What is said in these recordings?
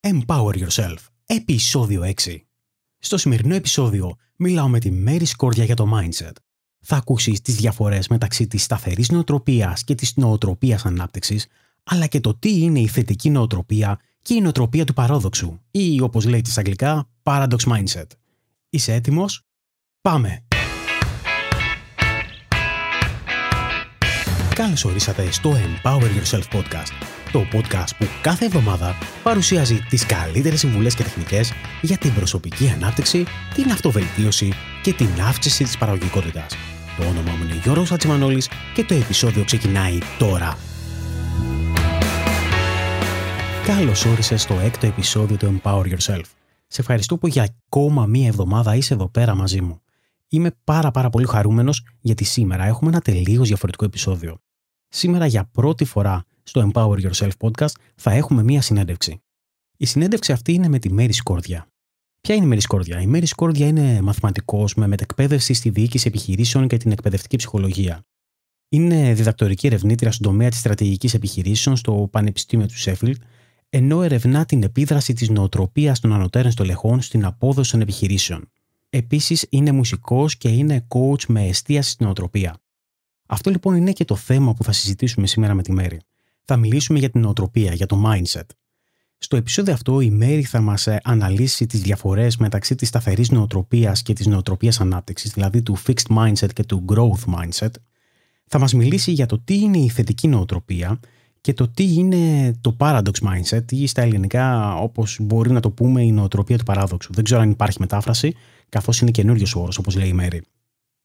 Empower Yourself, επεισόδιο 6. Στο σημερινό επεισόδιο μιλάω με τη Μέρη Σκόρδια για το mindset. Θα ακούσεις τις διαφορές μεταξύ της σταθερής νοοτροπίας και της νοοτροπίας ανάπτυξης, αλλά και το τι είναι η θετική νοοτροπία και η νοοτροπία του παράδοξου, ή όπως λέει της αγγλικά, paradox mindset. Είσαι έτοιμος; Πάμε! Καλώς ορίσατε στο Empower Yourself Podcast, το podcast που κάθε εβδομάδα παρουσιάζει τις καλύτερες συμβουλές και τεχνικές για την προσωπική ανάπτυξη, την αυτοβελτίωση και την αύξηση της παραγωγικότητας. Το όνομά μου είναι Γιώργος Ατσιμανόλης και το επεισόδιο ξεκινάει τώρα. Καλώς όρισες στο έκτο επεισόδιο του Empower Yourself. Σε ευχαριστώ που για ακόμα μία εβδομάδα είσαι εδώ πέρα μαζί μου. Είμαι πάρα πάρα πολύ χαρούμενος γιατί σήμερα έχουμε ένα τελείως διαφορετικό επεισόδιο. Σήμερα για πρώτη φορά στο Empower Yourself podcast θα έχουμε μία συνέντευξη. Η συνέντευξη αυτή είναι με τη Μέρη Σκόρδια. Ποια είναι η Μέρη Σκόρδια; Η Μέρη Σκόρδια είναι μαθηματικός με μετεκπαίδευση στη διοίκηση επιχειρήσεων και την εκπαιδευτική ψυχολογία. Είναι διδακτορική ερευνήτρια στον τομέα της στρατηγικής επιχειρήσεων στο Πανεπιστήμιο του Σέφιλτ, ενώ ερευνά την επίδραση της νοοτροπίας των ανωτέρων στελεχών στην απόδοση των επιχειρήσεων. Επίσης, είναι μουσικός και είναι coach με εστίαση στην νοοτροπία. Αυτό λοιπόν είναι και το θέμα που θα συζητήσουμε σήμερα με τη Μέρη. Θα μιλήσουμε για την νοοτροπία, για το mindset. Στο επεισόδιο αυτό η Μέρη θα μας ε, αναλύσει τις διαφορές μεταξύ της σταθερής νοοτροπίας και της νοοτροπίας ανάπτυξης, δηλαδή του fixed mindset και του growth mindset. Θα μας μιλήσει για το τι είναι η θετική νοοτροπία και το τι είναι το paradox mindset ή στα ελληνικά όπως μπορεί να το πούμε η νοοτροπία του παράδοξου. Δεν ξέρω αν υπάρχει μετάφραση, καθώς είναι καινούριος όρος όπως λέει η Μέρη.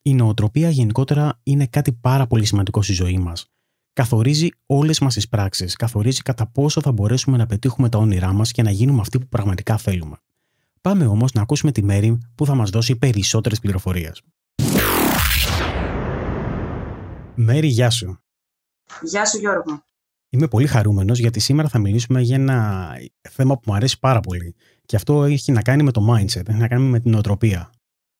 Η νοοτροπία γενικότερα είναι κάτι πάρα πολύ σημαντικό στη ζωή μας. Καθορίζει όλες μας τις πράξεις, καθορίζει κατά πόσο θα μπορέσουμε να πετύχουμε τα όνειρά μας και να γίνουμε αυτοί που πραγματικά θέλουμε. Πάμε όμως να ακούσουμε τη Μέρη που θα μας δώσει περισσότερες πληροφορίες. Μέρη, γεια σου. Γεια σου Γιώργο. Είμαι πολύ χαρούμενος γιατί σήμερα θα μιλήσουμε για ένα θέμα που μου αρέσει πάρα πολύ. Και αυτό έχει να κάνει με το mindset, έχει να κάνει με την νοοτροπία.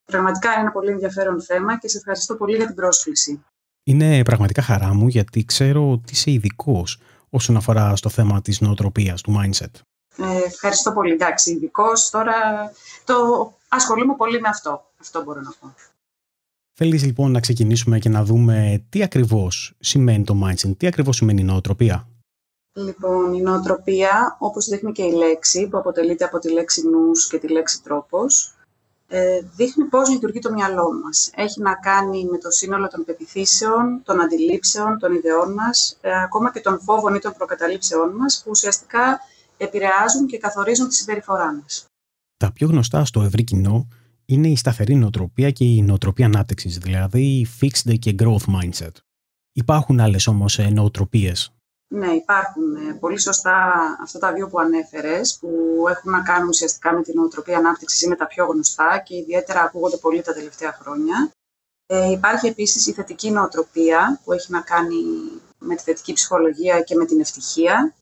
Πραγματικά είναι ένα πολύ ενδιαφέρον θέμα και σε ευχαριστώ πολύ για την πρόσκληση. Είναι πραγματικά χαρά μου γιατί ξέρω ότι είσαι ειδικός όσον αφορά στο θέμα της νοοτροπίας, του mindset. Ε, ευχαριστώ πολύ. Εντάξει, ειδικός τώρα το ασχολούμαι πολύ με αυτό. Αυτό μπορώ να πω. Θέλεις λοιπόν να ξεκινήσουμε και να δούμε τι ακριβώς σημαίνει το mindset, τι ακριβώς σημαίνει η νοοτροπία; Λοιπόν, η νοοτροπία, όπως δείχνει και η λέξη, που αποτελείται από τη λέξη νους και τη λέξη τρόπος, ε, δείχνει πώς λειτουργεί το μυαλό μας. Έχει να κάνει με το σύνολο των πεπιθήσεων, των αντιλήψεων, των ιδεών μας, ε, ακόμα και των φόβων ή των προκαταλήψεών μας, που ουσιαστικά επηρεάζουν και καθορίζουν τη συμπεριφορά μας. Τα πιο γνωστά στο ευρύ κοινό είναι η σταθερή νοοτροπία και η νοοτροπία ανάπτυξης, δηλαδή η fixed και growth mindset. Υπάρχουν άλλες όμως ε, νοοτροπίες ναι, υπάρχουν ε, πολύ σωστά αυτά τα δύο που ανέφερες, που έχουν να κάνουν ουσιαστικά με την νοοτροπία ανάπτυξης ή με τα πιο γνωστά και ιδιαίτερα ακούγονται πολύ τα τελευταία χρόνια. Ε, υπάρχει επίσης η θετική νοοτροπία που έχει να κάνει με τη θετική ψυχολογία και με την ευτυχία.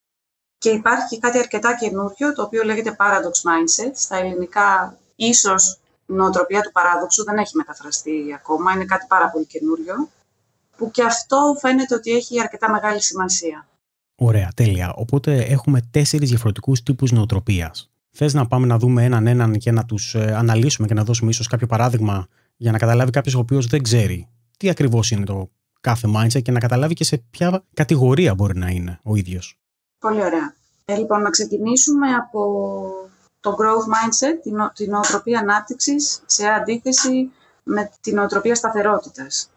Και υπάρχει και κάτι αρκετά καινούριο, το οποίο λέγεται paradox mindset. Στα ελληνικά ίσως η νοοτροπία του παράδοξου δεν έχει μεταφραστεί ακόμα, είναι κάτι πάρα πολύ καινούριο, που και αυτό φαίνεται ότι έχει αρκετά μεγάλη σημασία. Ωραία, τέλεια. Οπότε έχουμε τέσσερις διαφορετικούς τύπους νοοτροπίας. Θες να πάμε να δούμε έναν έναν και να τους ε, αναλύσουμε και να δώσουμε ίσως κάποιο παράδειγμα για να καταλάβει κάποιος ο οποίος δεν ξέρει τι ακριβώς είναι το κάθε mindset και να καταλάβει και σε ποια κατηγορία μπορεί να είναι ο ίδιος. Πολύ ωραία. Ε, λοιπόν, να ξεκινήσουμε από το growth mindset, την, την νοοτροπία ανάπτυξης σε αντίθεση με την νοοτροπία σταθερότητας.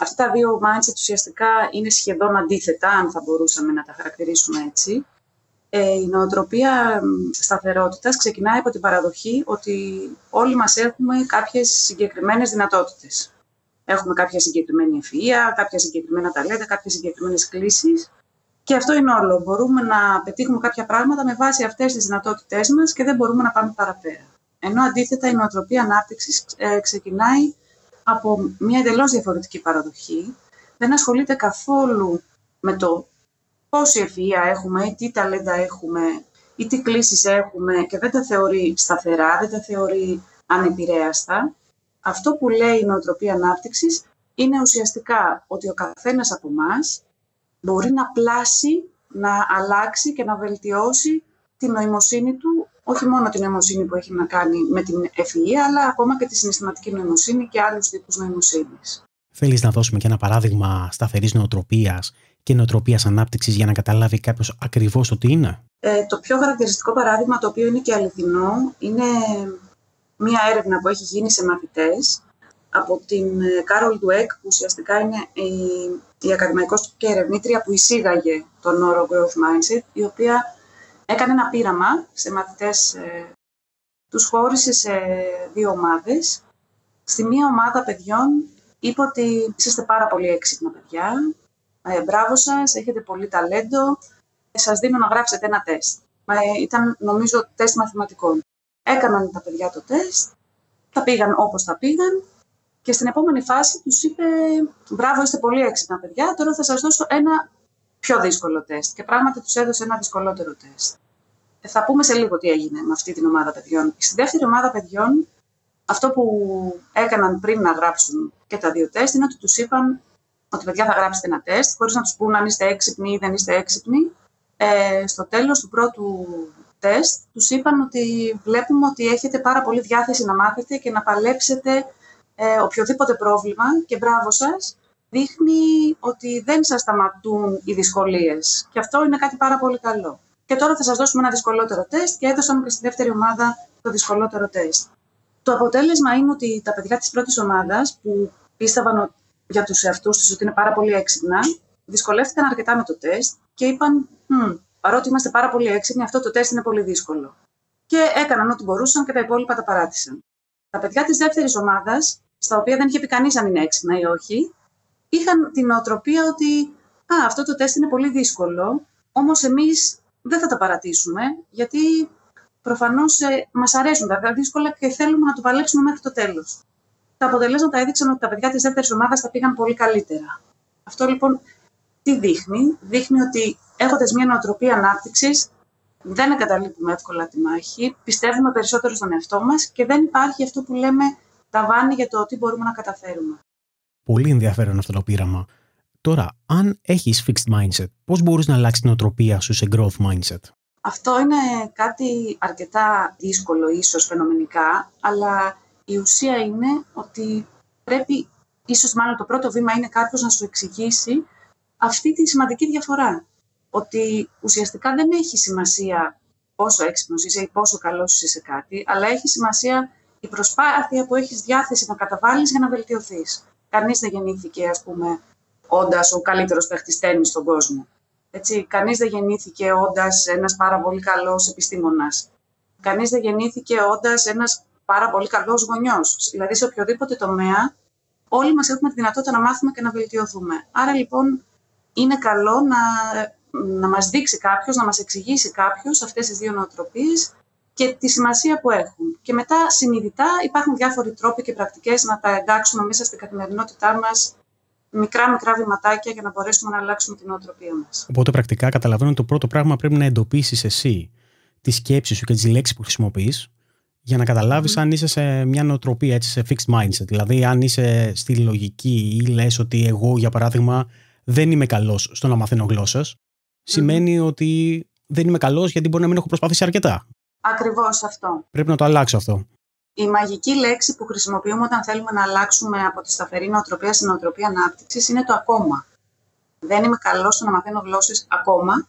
Αυτά τα δύο mindset ουσιαστικά είναι σχεδόν αντίθετα, αν θα μπορούσαμε να τα χαρακτηρίσουμε έτσι. Ε, η νοοτροπία σταθερότητας ξεκινάει από την παραδοχή ότι όλοι μας έχουμε κάποιες συγκεκριμένες δυνατότητες. Έχουμε κάποια συγκεκριμένη ευφυΐα, κάποια συγκεκριμένα ταλέντα, κάποιες συγκεκριμένες κλήσεις. Και αυτό είναι όλο. Μπορούμε να πετύχουμε κάποια πράγματα με βάση αυτές τις δυνατότητές μας και δεν μπορούμε να πάμε παραπέρα. Ενώ αντίθετα η νοοτροπία ανάπτυξης ε, ξεκινάει από μια εντελώς διαφορετική παραδοχή. Δεν ασχολείται καθόλου με το πόση ευφυΐα έχουμε ή τι ταλέντα έχουμε ή τι κλήσεις έχουμε και δεν τα θεωρεί σταθερά, δεν τα θεωρεί ανεπηρέαστα. Αυτό που λέει η νοοτροπία ανάπτυξης είναι ουσιαστικά ότι ο καθένας από εμάς μπορεί να πλάσει, να αλλάξει και να βελτιώσει την νοημοσύνη του, όχι μόνο την νοημοσύνη που έχει να κάνει με την ευφυΐα, αλλά ακόμα και τη συναισθηματική νοημοσύνη και άλλους τύπους νοημοσύνης. Θέλεις να δώσουμε και ένα παράδειγμα σταθερής νοοτροπίας και νοοτροπίας ανάπτυξης για να καταλάβει κάποιος ακριβώς το τι είναι; Ε, το πιο χαρακτηριστικό παράδειγμα, το οποίο είναι και αληθινό, είναι μία έρευνα που έχει γίνει σε μαθητές από την Κάρολ Ντουέκ, που ουσιαστικά είναι η, η ακαδημαϊκός και ερευνήτρια που εισήγαγε τον όρο Growth Mindset, η οποία έκανε ένα πείραμα σε μαθητές, ε, τους χώρισε σε δύο ομάδες. Στη μία ομάδα παιδιών είπε ότι είσαστε πάρα πολύ έξυπνα παιδιά, ε, μπράβο σας, έχετε πολύ ταλέντο, σας δίνω να γράψετε ένα τεστ. Ε, ήταν νομίζω τεστ μαθηματικών. Έκαναν τα παιδιά το τεστ, τα πήγαν όπως τα πήγαν και στην επόμενη φάση τους είπε «Μπράβο, είστε πολύ έξυπνα παιδιά, τώρα θα σας δώσω ένα πιο δύσκολο τεστ». Και πράγματι τους έδωσε ένα δυσκολότερο τεστ. Ε, θα πούμε σε λίγο τι έγινε με αυτή την ομάδα παιδιών. Στη δεύτερη ομάδα παιδιών, αυτό που έκαναν πριν να γράψουν και τα δύο τεστ είναι ότι τους είπαν ότι παιδιά θα γράψετε ένα τεστ, χωρίς να τους πούν αν είστε έξυπνοι ή δεν είστε έξυπνοι. Ε, στο τέλος του πρώτου τεστ τους είπαν ότι βλέπουμε ότι έχετε πάρα πολύ διάθεση να μάθετε και να παλέψετε ε, οποιοδήποτε πρόβλημα και μπράβο σας, δείχνει ότι δεν σας σταματούν οι δυσκολίες. Και αυτό είναι κάτι πάρα πολύ καλό. Και τώρα θα σας δώσουμε ένα δυσκολότερο τεστ και έδωσαμε και στη δεύτερη ομάδα το δυσκολότερο τεστ. Το αποτέλεσμα είναι ότι τα παιδιά της πρώτης ομάδας που πίστευαν για τους εαυτούς τους ότι είναι πάρα πολύ έξυπνα, δυσκολεύτηκαν αρκετά με το τεστ και είπαν παρότι είμαστε πάρα πολύ έξυπνοι, αυτό το τεστ είναι πολύ δύσκολο. Και έκαναν ό,τι μπορούσαν και τα υπόλοιπα τα παράτησαν. Τα παιδιά της δεύτερης ομάδας στα οποία δεν είχε πει κανείς αν είναι έξυπνα ή όχι, είχαν την νοοτροπία ότι Α, αυτό το τεστ είναι πολύ δύσκολο, όμως εμείς δεν θα τα παρατήσουμε, γιατί προφανώς ε, μας αρέσουν τα δύσκολα και θέλουμε να το παλέψουμε μέχρι το τέλος. Τα αποτελέσματα έδειξαν ότι τα παιδιά της δεύτερης ομάδας τα πήγαν πολύ καλύτερα. Αυτό λοιπόν τι δείχνει, δείχνει ότι έχοντας μια νοοτροπία ανάπτυξης, δεν εγκαταλείπουμε εύκολα τη μάχη, πιστεύουμε περισσότερο στον εαυτό μας και δεν υπάρχει αυτό που λέμε ταβάνι για το τι μπορούμε να καταφέρουμε. Πολύ ενδιαφέρον αυτό το πείραμα. Τώρα, αν έχεις fixed mindset, πώς μπορείς να αλλάξεις την οτροπία σου σε growth mindset? Αυτό είναι κάτι αρκετά δύσκολο ίσως φαινομενικά, αλλά η ουσία είναι ότι πρέπει, ίσως μάλλον το πρώτο βήμα είναι κάποιος να σου εξηγήσει αυτή τη σημαντική διαφορά. Ότι ουσιαστικά δεν έχει σημασία πόσο έξυπνος είσαι ή πόσο καλός είσαι σε κάτι, αλλά έχει σημασία η προσπάθεια που έχεις διάθεση να καταβάλεις για να βελτιωθείς. Κανείς δεν γεννήθηκε, ας πούμε, όντας ο καλύτερος παίχτης τέννις στον κόσμο. Έτσι, κανείς δεν γεννήθηκε όντας ένας πάρα πολύ καλός επιστήμονας. Κανείς δεν γεννήθηκε όντας ένας πάρα πολύ καλός γονιός. Δηλαδή, σε οποιοδήποτε τομέα, όλοι μας έχουμε τη δυνατότητα να μάθουμε και να βελτιωθούμε. Άρα, λοιπόν, είναι καλό να, να μας δείξει κάποιος, να μας εξηγήσει κάποιος αυτές τις δύο νοοτροπίες και τη σημασία που έχουν. Και μετά συνειδητά υπάρχουν διάφοροι τρόποι και πρακτικές να τα εντάξουμε μέσα στην καθημερινότητά μας μικρά μικρά βηματάκια για να μπορέσουμε να αλλάξουμε την νοοτροπία μας. Οπότε πρακτικά καταλαβαίνω ότι το πρώτο πράγμα πρέπει να εντοπίσεις εσύ τη σκέψη σου και τις λέξεις που χρησιμοποιείς για να καταλάβεις αν είσαι σε μια νοοτροπία, έτσι, σε fixed mindset. Δηλαδή αν είσαι στη λογική ή λες ότι εγώ για παράδειγμα δεν είμαι καλός στο να μαθαίνω γλώσσες, σημαίνει ότι δεν είμαι καλός γιατί μπορεί να μην έχω προσπαθήσει αρκετά. Ακριβώς αυτό. Πρέπει να το αλλάξω αυτό. Η μαγική λέξη που χρησιμοποιούμε όταν θέλουμε να αλλάξουμε από τη σταθερή νοοτροπία στην νοοτροπία ανάπτυξης είναι το ακόμα. Δεν είμαι καλός στο να μαθαίνω γλώσσες ακόμα,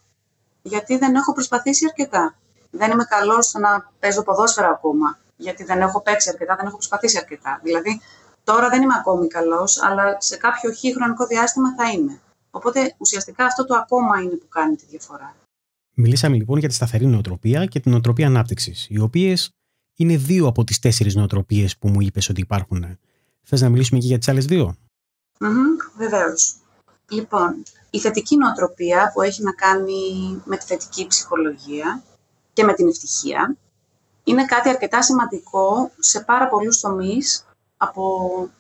γιατί δεν έχω προσπαθήσει αρκετά. Δεν είμαι καλός στο να παίζω ποδόσφαιρα ακόμα, γιατί δεν έχω παίξει αρκετά, δεν έχω προσπαθήσει αρκετά. Δηλαδή, τώρα δεν είμαι ακόμη καλός, αλλά σε κάποιο χι χρονικό διάστημα θα είμαι. Οπότε ουσιαστικά αυτό το ακόμα είναι που κάνει τη διαφορά. Μιλήσαμε λοιπόν για τη σταθερή νοοτροπία και την νοοτροπία ανάπτυξης, οι οποίες είναι δύο από τις τέσσερις νοοτροπίες που μου είπες ότι υπάρχουν. Θες να μιλήσουμε και για τις άλλες δύο; Mm-hmm, Βεβαίως. Λοιπόν, η θετική νοοτροπία που έχει να κάνει με τη θετική ψυχολογία και με την ευτυχία είναι κάτι αρκετά σημαντικό σε πάρα πολλούς τομείς από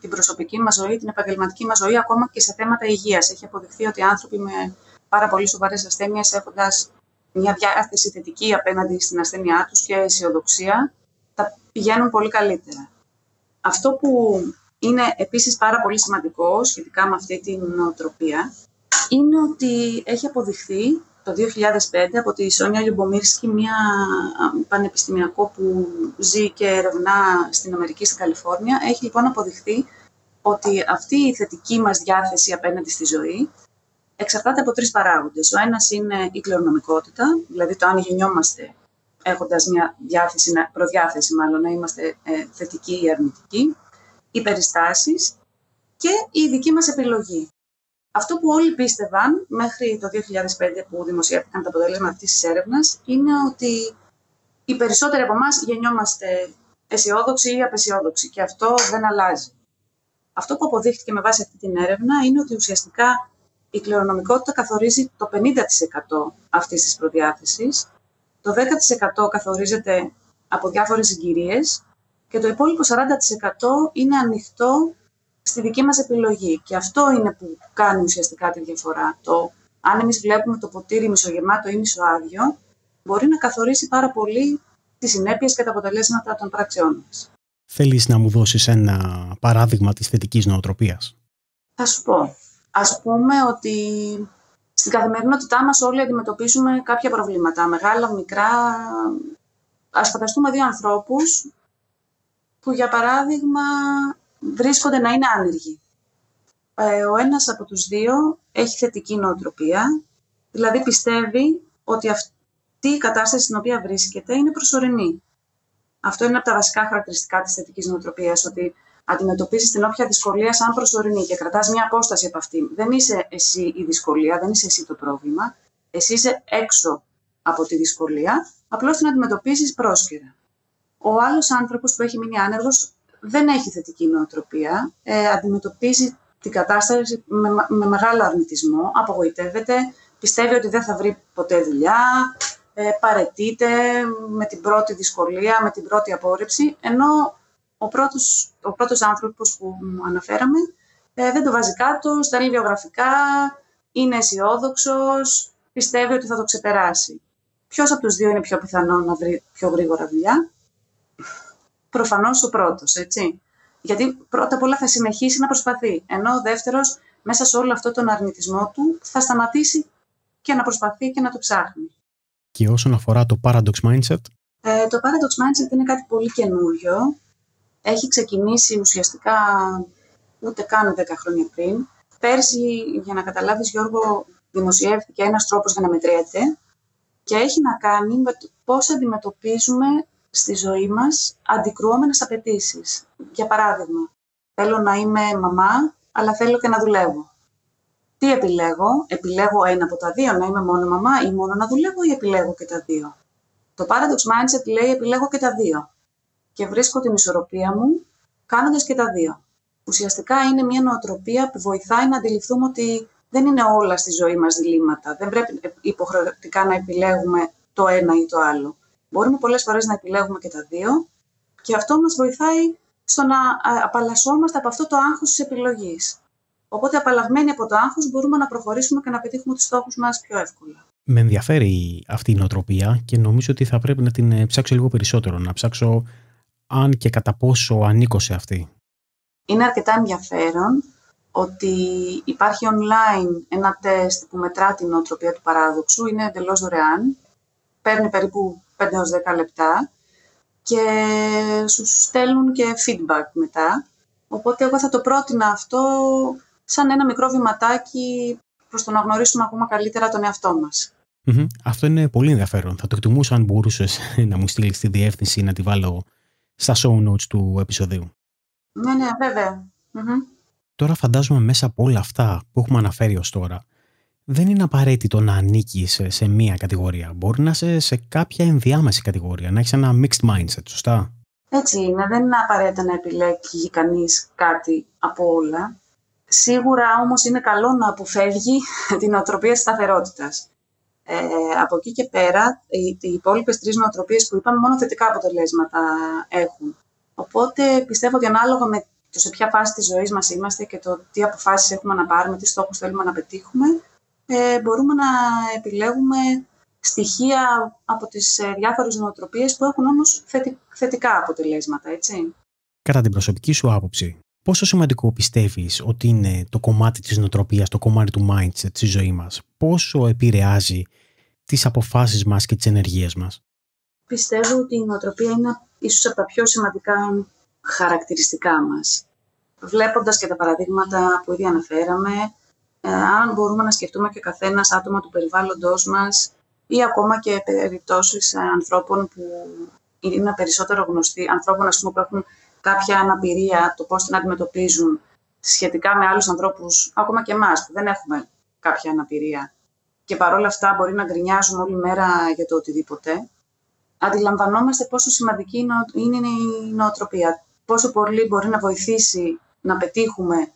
την προσωπική μας ζωή, την επαγγελματική μας ζωή, ακόμα και σε θέματα υγείας. Έχει αποδειχθεί ότι άνθρωποι με πάρα πολύ σοβαρές ασθένειες, έχοντας μια διάθεση θετική απέναντι στην ασθένειά τους και αισιοδοξία, θα πηγαίνουν πολύ καλύτερα. Αυτό που είναι επίσης πάρα πολύ σημαντικό σχετικά με αυτή την νοοτροπία, είναι ότι έχει αποδειχθεί το 2005 από τη Σόνια Λιουμπομίρσκι, μια πανεπιστημιακό που ζει και ερευνά στην Αμερική, στην Καλιφόρνια. Έχει λοιπόν αποδειχθεί ότι αυτή η θετική μας διάθεση απέναντι στη ζωή εξαρτάται από τρεις παράγοντες. Ο ένας είναι η κληρονομικότητα, δηλαδή το αν γεννιόμαστε έχοντας μια διάθεση, προδιάθεση μάλλον να είμαστε ε, θετικοί ή αρνητικοί, οι περιστάσεις και η δική μας επιλογή. Αυτό που όλοι πίστευαν μέχρι το 2005 που δημοσιεύτηκαν τα αποτελέσματα αυτής της έρευνας είναι ότι οι περισσότεροι από εμάς γεννιόμαστε αισιόδοξοι ή απεσιόδοξοι και αυτό δεν αλλάζει. Αυτό που αποδείχθηκε με βάση αυτή την έρευνα είναι ότι ουσιαστικά η κληρονομικότητα καθορίζει το 50% αυτής της προδιάθεσης, το 10% καθορίζεται από διάφορες συγκυρίες και το υπόλοιπο 40% είναι ανοιχτό στη δική μας επιλογή. Και αυτό είναι που κάνει ουσιαστικά τη διαφορά. Το αν εμείς βλέπουμε το ποτήρι μισογεμάτο ή μισοάδιο, μπορεί να καθορίσει πάρα πολύ τις συνέπειες και τα αποτελέσματα των πράξεών μας. Θέλεις να μου δώσεις ένα παράδειγμα της θετικής νοοτροπίας; Θα σου πω. Ας πούμε ότι στην καθημερινότητά μας όλοι αντιμετωπίζουμε κάποια προβλήματα, μεγάλα, μικρά. Ας φανταστούμε δύο ανθρώπους που για παράδειγμα βρίσκονται να είναι άνεργοι. Ε, ο ένας από τους δύο έχει θετική νοοτροπία, δηλαδή πιστεύει ότι αυτή η κατάσταση στην οποία βρίσκεται είναι προσωρινή. Αυτό είναι από τα βασικά χαρακτηριστικά της θετικής νοοτροπίας, ότι αντιμετωπίζεις την όποια δυσκολία σαν προσωρινή και κρατάς μια απόσταση από αυτήν. Δεν είσαι εσύ η δυσκολία, δεν είσαι εσύ το πρόβλημα. Εσύ είσαι έξω από τη δυσκολία, απλώς την αντιμετωπίζεις πρόσκαιρα. Ο άλλος άνθρωπος που έχει μείνει άνεργος δεν έχει θετική νοοτροπία, ε, αντιμετωπίζει την κατάσταση με, με μεγάλο αρνητισμό, απογοητεύεται, πιστεύει ότι δεν θα βρει ποτέ δουλειά, ε, παρετείται με την πρώτη δυσκολία, με την πρώτη απόρριψη, ενώ ο πρώτος, ο πρώτος άνθρωπος που αναφέραμε ε, δεν το βάζει κάτω, στέλνει βιογραφικά, είναι αισιόδοξος, πιστεύει ότι θα το ξεπεράσει. Ποιος από τους δύο είναι πιο πιθανό να βρει πιο γρήγορα δουλειά; Προφανώς ο πρώτος, έτσι. Γιατί πρώτα απ' όλα θα συνεχίσει να προσπαθεί. Ενώ ο δεύτερος, μέσα σε όλο αυτό τον αρνητισμό του, θα σταματήσει και να προσπαθεί και να το ψάχνει. Και όσον αφορά το paradox mindset; Ε, το paradox mindset είναι κάτι πολύ καινούριο. Έχει ξεκινήσει ουσιαστικά ούτε καν 10 χρόνια πριν. Πέρσι, για να καταλάβεις Γιώργο, δημοσιεύτηκε ένας τρόπος για να μετριέται και έχει να κάνει με πώς αντιμετωπίζουμε στη ζωή μας αντικρουόμενες απαιτήσεις. Για παράδειγμα, θέλω να είμαι μαμά, αλλά θέλω και να δουλεύω. Τι επιλέγω, επιλέγω ένα από τα δύο, να είμαι μόνο μαμά ή μόνο να δουλεύω ή επιλέγω και τα δύο; Το Paradox Mindset λέει επιλέγω και τα δύο. Και βρίσκω την ισορροπία μου κάνοντας και τα δύο. Ουσιαστικά είναι μια νοοτροπία που βοηθάει να αντιληφθούμε ότι δεν είναι όλα στη ζωή μας διλήμματα. Δεν πρέπει υποχρεωτικά να επιλέγουμε το ένα ή το άλλο. Μπορούμε πολλές φορές να επιλέγουμε και τα δύο και αυτό μας βοηθάει στο να απαλλασσόμαστε από αυτό το άγχος της επιλογής. Οπότε απαλλαγμένοι από το άγχος μπορούμε να προχωρήσουμε και να πετύχουμε τους στόχους μας πιο εύκολα. Με ενδιαφέρει αυτή η νοοτροπία και νομίζω ότι θα πρέπει να την ε, ψάξω λίγο περισσότερο, να ψάξω αν και κατά πόσο ανήκω σε αυτή. Είναι αρκετά ενδιαφέρον ότι υπάρχει online ένα τεστ που μετρά την νοοτροπία του παράδοξου, είναι εντελώς δωρεάν, παίρνει περίπου 5 10 λεπτά και σου στέλνουν και feedback μετά. Οπότε εγώ θα το πρότεινα αυτό σαν ένα μικρό βηματάκι προς το να γνωρίσουμε ακόμα καλύτερα τον εαυτό μας. Αυτό είναι πολύ ενδιαφέρον. Θα το εκτιμούσα αν μπορούσες να μου στείλεις τη διεύθυνση να τη βάλω στα show notes του επεισοδίου. Ναι, ναι, βέβαια. Τώρα φαντάζομαι μέσα από όλα αυτά που έχουμε αναφέρει ως τώρα, δεν είναι απαραίτητο να ανήκεις σε, μία κατηγορία. Μπορεί να είσαι σε κάποια ενδιάμεση κατηγορία, να έχεις ένα mixed mindset, σωστά; Έτσι είναι. Δεν είναι απαραίτητο να επιλέγει κανείς κάτι από όλα. Σίγουρα όμως είναι καλό να αποφεύγει την νοοτροπία της σταθερότητας. Ε, από εκεί και πέρα, οι, οι υπόλοιπες τρεις νοοτροπίες που είπαμε μόνο θετικά αποτελέσματα έχουν. Οπότε πιστεύω ότι ανάλογα με το σε ποια φάση της ζωής μας είμαστε και το τι αποφάσεις έχουμε να πάρουμε, τι στόχους θέλουμε να πετύχουμε, ε, μπορούμε να επιλέγουμε στοιχεία από τις ε, διάφορες νοοτροπίες που έχουν όμως θετικά αποτελέσματα, έτσι. Κατά την προσωπική σου άποψη, πόσο σημαντικό πιστεύεις ότι είναι το κομμάτι της νοοτροπίας, το κομμάτι του mindset στη ζωή μας, πόσο επηρεάζει τις αποφάσεις μας και τις ενεργείες μας; Πιστεύω ότι η νοοτροπία είναι ίσως από τα πιο σημαντικά χαρακτηριστικά μας. Βλέποντας και τα παραδείγματα που ήδη αναφέραμε, ε, αν μπορούμε να σκεφτούμε και καθένας άτομα του περιβάλλοντός μας ή ακόμα και περιπτώσεις ε, ανθρώπων που είναι περισσότερο γνωστοί, ανθρώπων ας πούμε, που έχουν κάποια αναπηρία, το πώς την αντιμετωπίζουν σχετικά με άλλους ανθρώπους, ακόμα και εμάς που δεν έχουμε κάποια αναπηρία και παρόλα αυτά μπορεί να γκρινιάζουμε όλη μέρα για το οτιδήποτε, αντιλαμβανόμαστε πόσο σημαντική είναι η νοοτροπία. Πόσο πολύ μπορεί να βοηθήσει να πετύχουμε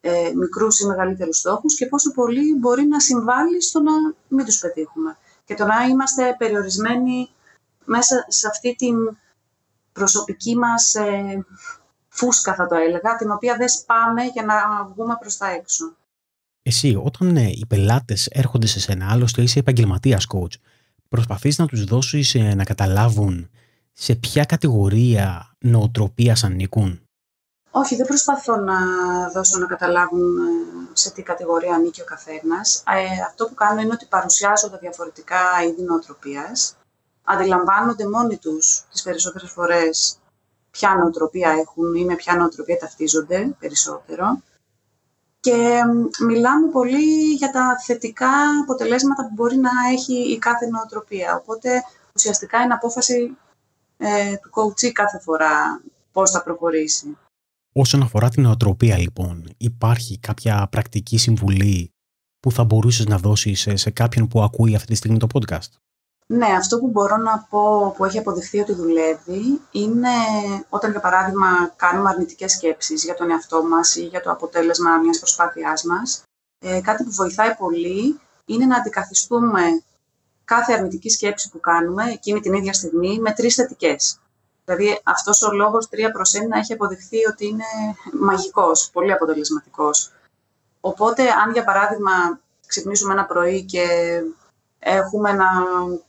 ε, μικρούς ή μεγαλύτερους στόχους και πόσο πολύ μπορεί να συμβάλλει στο να μην τους πετύχουμε. Και το να είμαστε περιορισμένοι μέσα σε αυτή την προσωπική μας ε, φούσκα, θα το έλεγα, την οποία δεν σπάμε για να βγούμε προς τα έξω. Εσύ, όταν ε, οι πελάτες έρχονται σε σένα, άλλωστε είσαι επαγγελματίας coach, προσπαθείς να τους δώσεις ε, να καταλάβουν σε ποια κατηγορία νοοτροπίας ανήκουν; Όχι, δεν προσπαθώ να δώσω να καταλάβουν ε, σε τι κατηγορία ανήκει ο καθένας. Ε, αυτό που κάνω είναι ότι παρουσιάζω τα διαφορετικά είδη νοοτροπίας. Αντιλαμβάνονται μόνοι τους τις περισσότερες φορές ποια νοοτροπία έχουν ή με ποια νοοτροπία ταυτίζονται περισσότερο. Και μιλάμε πολύ για τα θετικά αποτελέσματα που μπορεί να έχει η κάθε νοοτροπία. Οπότε ουσιαστικά είναι απόφαση ε, του coach κάθε φορά πώς θα προχωρήσει. Όσον αφορά την νοοτροπία λοιπόν, υπάρχει κάποια πρακτική συμβουλή που θα μπορούσες να δώσεις σε κάποιον που ακούει αυτή τη στιγμή το podcast; Ναι, αυτό που μπορώ να πω που έχει αποδειχθεί ότι δουλεύει είναι όταν, για παράδειγμα, κάνουμε αρνητικές σκέψεις για τον εαυτό μας ή για το αποτέλεσμα μιας προσπάθειάς μας. Ε, κάτι που βοηθάει πολύ είναι να αντικαθιστούμε κάθε αρνητική σκέψη που κάνουμε εκείνη την ίδια στιγμή με τρεις θετικές. Δηλαδή αυτός ο λόγος 3 προς 1 έχει αποδειχθεί ότι είναι μαγικός, πολύ αποτελεσματικός. Οπότε αν για παράδειγμα ξυπνήσουμε ένα πρωί και έχουμε να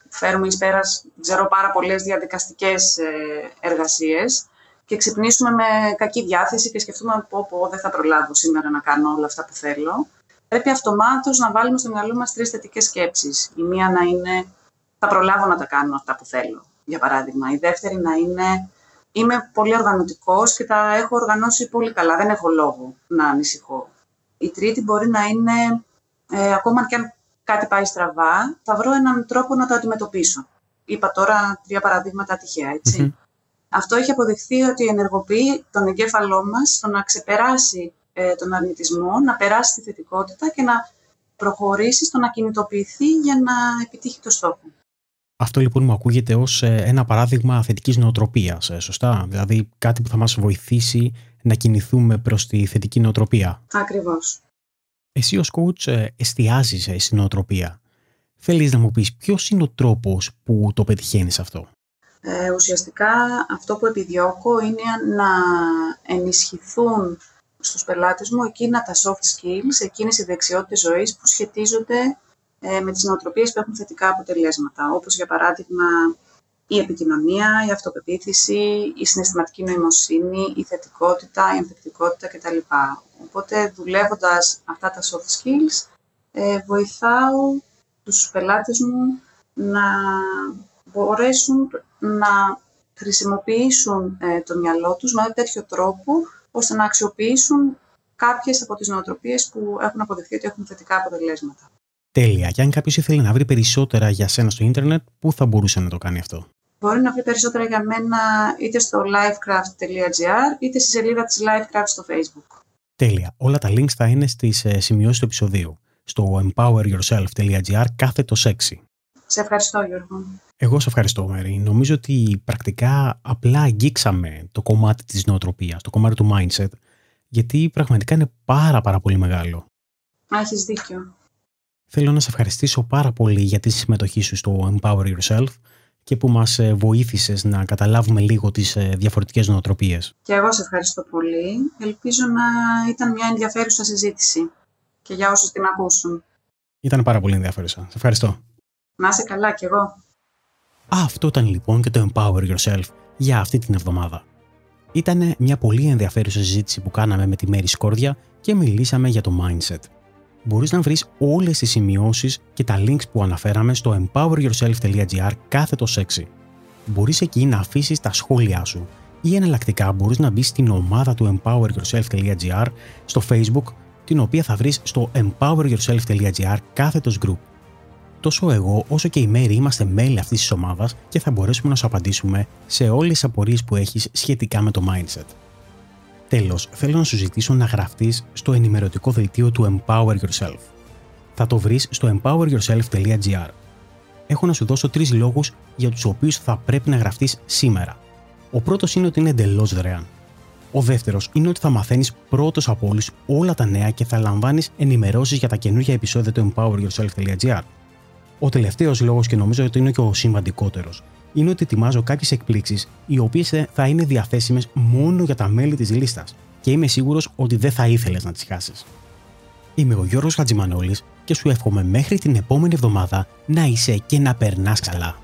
φέρουμε εις πέρας, ξέρω, πάρα πολλές διαδικαστικές ε, εργασίες και ξυπνήσουμε με κακή διάθεση και σκεφτούμε πω, πω δεν θα προλάβω σήμερα να κάνω όλα αυτά που θέλω, πρέπει αυτομάτως να βάλουμε στο μυαλό μας τρεις θετικές σκέψεις. Η μία να είναι θα προλάβω να τα κάνω αυτά που θέλω για παράδειγμα. Η δεύτερη να είναι είμαι πολύ οργανωτικός και τα έχω οργανώσει πολύ καλά, δεν έχω λόγο να ανησυχώ. Η τρίτη μπορεί να είναι, ε, ακόμα και αν κάτι πάει στραβά, θα βρω έναν τρόπο να το αντιμετωπίσω. Είπα τώρα τρία παραδείγματα τυχαία, Αυτό έχει αποδειχθεί ότι ενεργοποιεί τον εγκέφαλό μας στο να ξεπεράσει ε, τον αρνητισμό, να περάσει τη θετικότητα και να προχωρήσει στο να κινητοποιηθεί για να επιτύχει το στόχο. Αυτό λοιπόν μου ακούγεται ως ε, ένα παράδειγμα θετικής νοοτροπίας, ε, σωστά; Δηλαδή κάτι που θα μας βοηθήσει να κινηθούμε προς τη θετική νοοτροπία. Ακριβώς. Εσύ ως coach ε, εστιάζεις στην νοοτροπία. Θέλεις να μου πεις ποιος είναι ο τρόπος που το πετυχαίνεις αυτό; Ε, ουσιαστικά αυτό που επιδιώκω είναι να ενισχυθούν στους πελάτες μου εκείνα τα soft skills, εκείνες οι δεξιότητες ζωής που σχετίζονται ε, με τις νοοτροπίες που έχουν θετικά αποτελέσματα, όπως για παράδειγμα η επικοινωνία, η αυτοπεποίθηση, η συναισθηματική νοημοσύνη, η θετικότητα, η ανθεκτικότητα κτλ. Οπότε δουλεύοντας αυτά τα soft skills, ε, βοηθάω τους πελάτες μου να μπορέσουν να χρησιμοποιήσουν ε, το μυαλό τους με τέτοιο τρόπο, ώστε να αξιοποιήσουν κάποιες από τις νοοτροπίες που έχουν αποδειχθεί ότι έχουν θετικά αποτελέσματα. Τέλεια. Και αν κάποιος ήθελε να βρει περισσότερα για σένα στο ίντερνετ, πού θα μπορούσε να το κάνει αυτό; Μπορεί να βρει περισσότερα για μένα είτε στο livecraft.gr είτε στη σελίδα της Livecraft στο Facebook. Τέλεια. Όλα τα links θα είναι στις ε, σημειώσεις του επεισοδίου. Στο empoweryourself.gr κάθετο σεξι. Σε ευχαριστώ Γιώργο. Εγώ σε ευχαριστώ Μέρη. Νομίζω ότι πρακτικά απλά αγγίξαμε το κομμάτι της νοοτροπίας, το κομμάτι του mindset, γιατί πραγματικά είναι πάρα πάρα πολύ μεγάλο. Έχεις δίκιο. Θέλω να σε ευχαριστήσω πάρα πολύ για τη συμμετοχή σου στο Empower Yourself και που μας ε, βοήθησες να καταλάβουμε λίγο τις ε, διαφορετικές νοοτροπίες. Και εγώ σε ευχαριστώ πολύ. Ελπίζω να ήταν μια ενδιαφέρουσα συζήτηση και για όσους την ακούσουν. Ήταν πάρα πολύ ενδιαφέρουσα. Σε ευχαριστώ. Να είσαι καλά κι εγώ. Αυτό ήταν λοιπόν και το Empower Yourself για αυτή την εβδομάδα. Ήταν μια πολύ ενδιαφέρουσα συζήτηση που κάναμε με τη Μέρη Σκόρδια και μιλήσαμε για το mindset. Μπορείς να βρεις όλες τις σημειώσεις και τα links που αναφέραμε στο empoweryourself.gr κάθετος 6. Μπορείς εκεί να αφήσεις τα σχόλιά σου ή εναλλακτικά μπορείς να μπεις στην ομάδα του empoweryourself.gr στο facebook την οποία θα βρεις στο empoweryourself.gr κάθετος group. Τόσο εγώ όσο και η Μέρη είμαστε μέλη αυτής της ομάδας και θα μπορέσουμε να σου απαντήσουμε σε όλες τις απορίες που έχεις σχετικά με το mindset. Τέλος, θέλω να σου ζητήσω να γραφτείς στο ενημερωτικό δελτίο του Empower Yourself. Θα το βρεις στο empoweryourself.gr. Έχω να σου δώσω τρεις λόγους για τους οποίους θα πρέπει να γραφτείς σήμερα. Ο πρώτος είναι ότι είναι εντελώς δωρεάν. Ο δεύτερος είναι ότι θα μαθαίνεις πρώτος από όλους όλα τα νέα και θα λαμβάνεις ενημερώσεις για τα καινούργια επεισόδια του empoweryourself.gr. Ο τελευταίος λόγος, και νομίζω ότι είναι και ο σημαντικότερος, είναι ότι ετοιμάζω κάποιες εκπλήξεις οι οποίες θα είναι διαθέσιμες μόνο για τα μέλη της λίστας και είμαι σίγουρος ότι δεν θα ήθελες να τις χάσεις. Είμαι ο Γιώργος Χατζημανόλης και σου εύχομαι μέχρι την επόμενη εβδομάδα να είσαι και να περνάς καλά.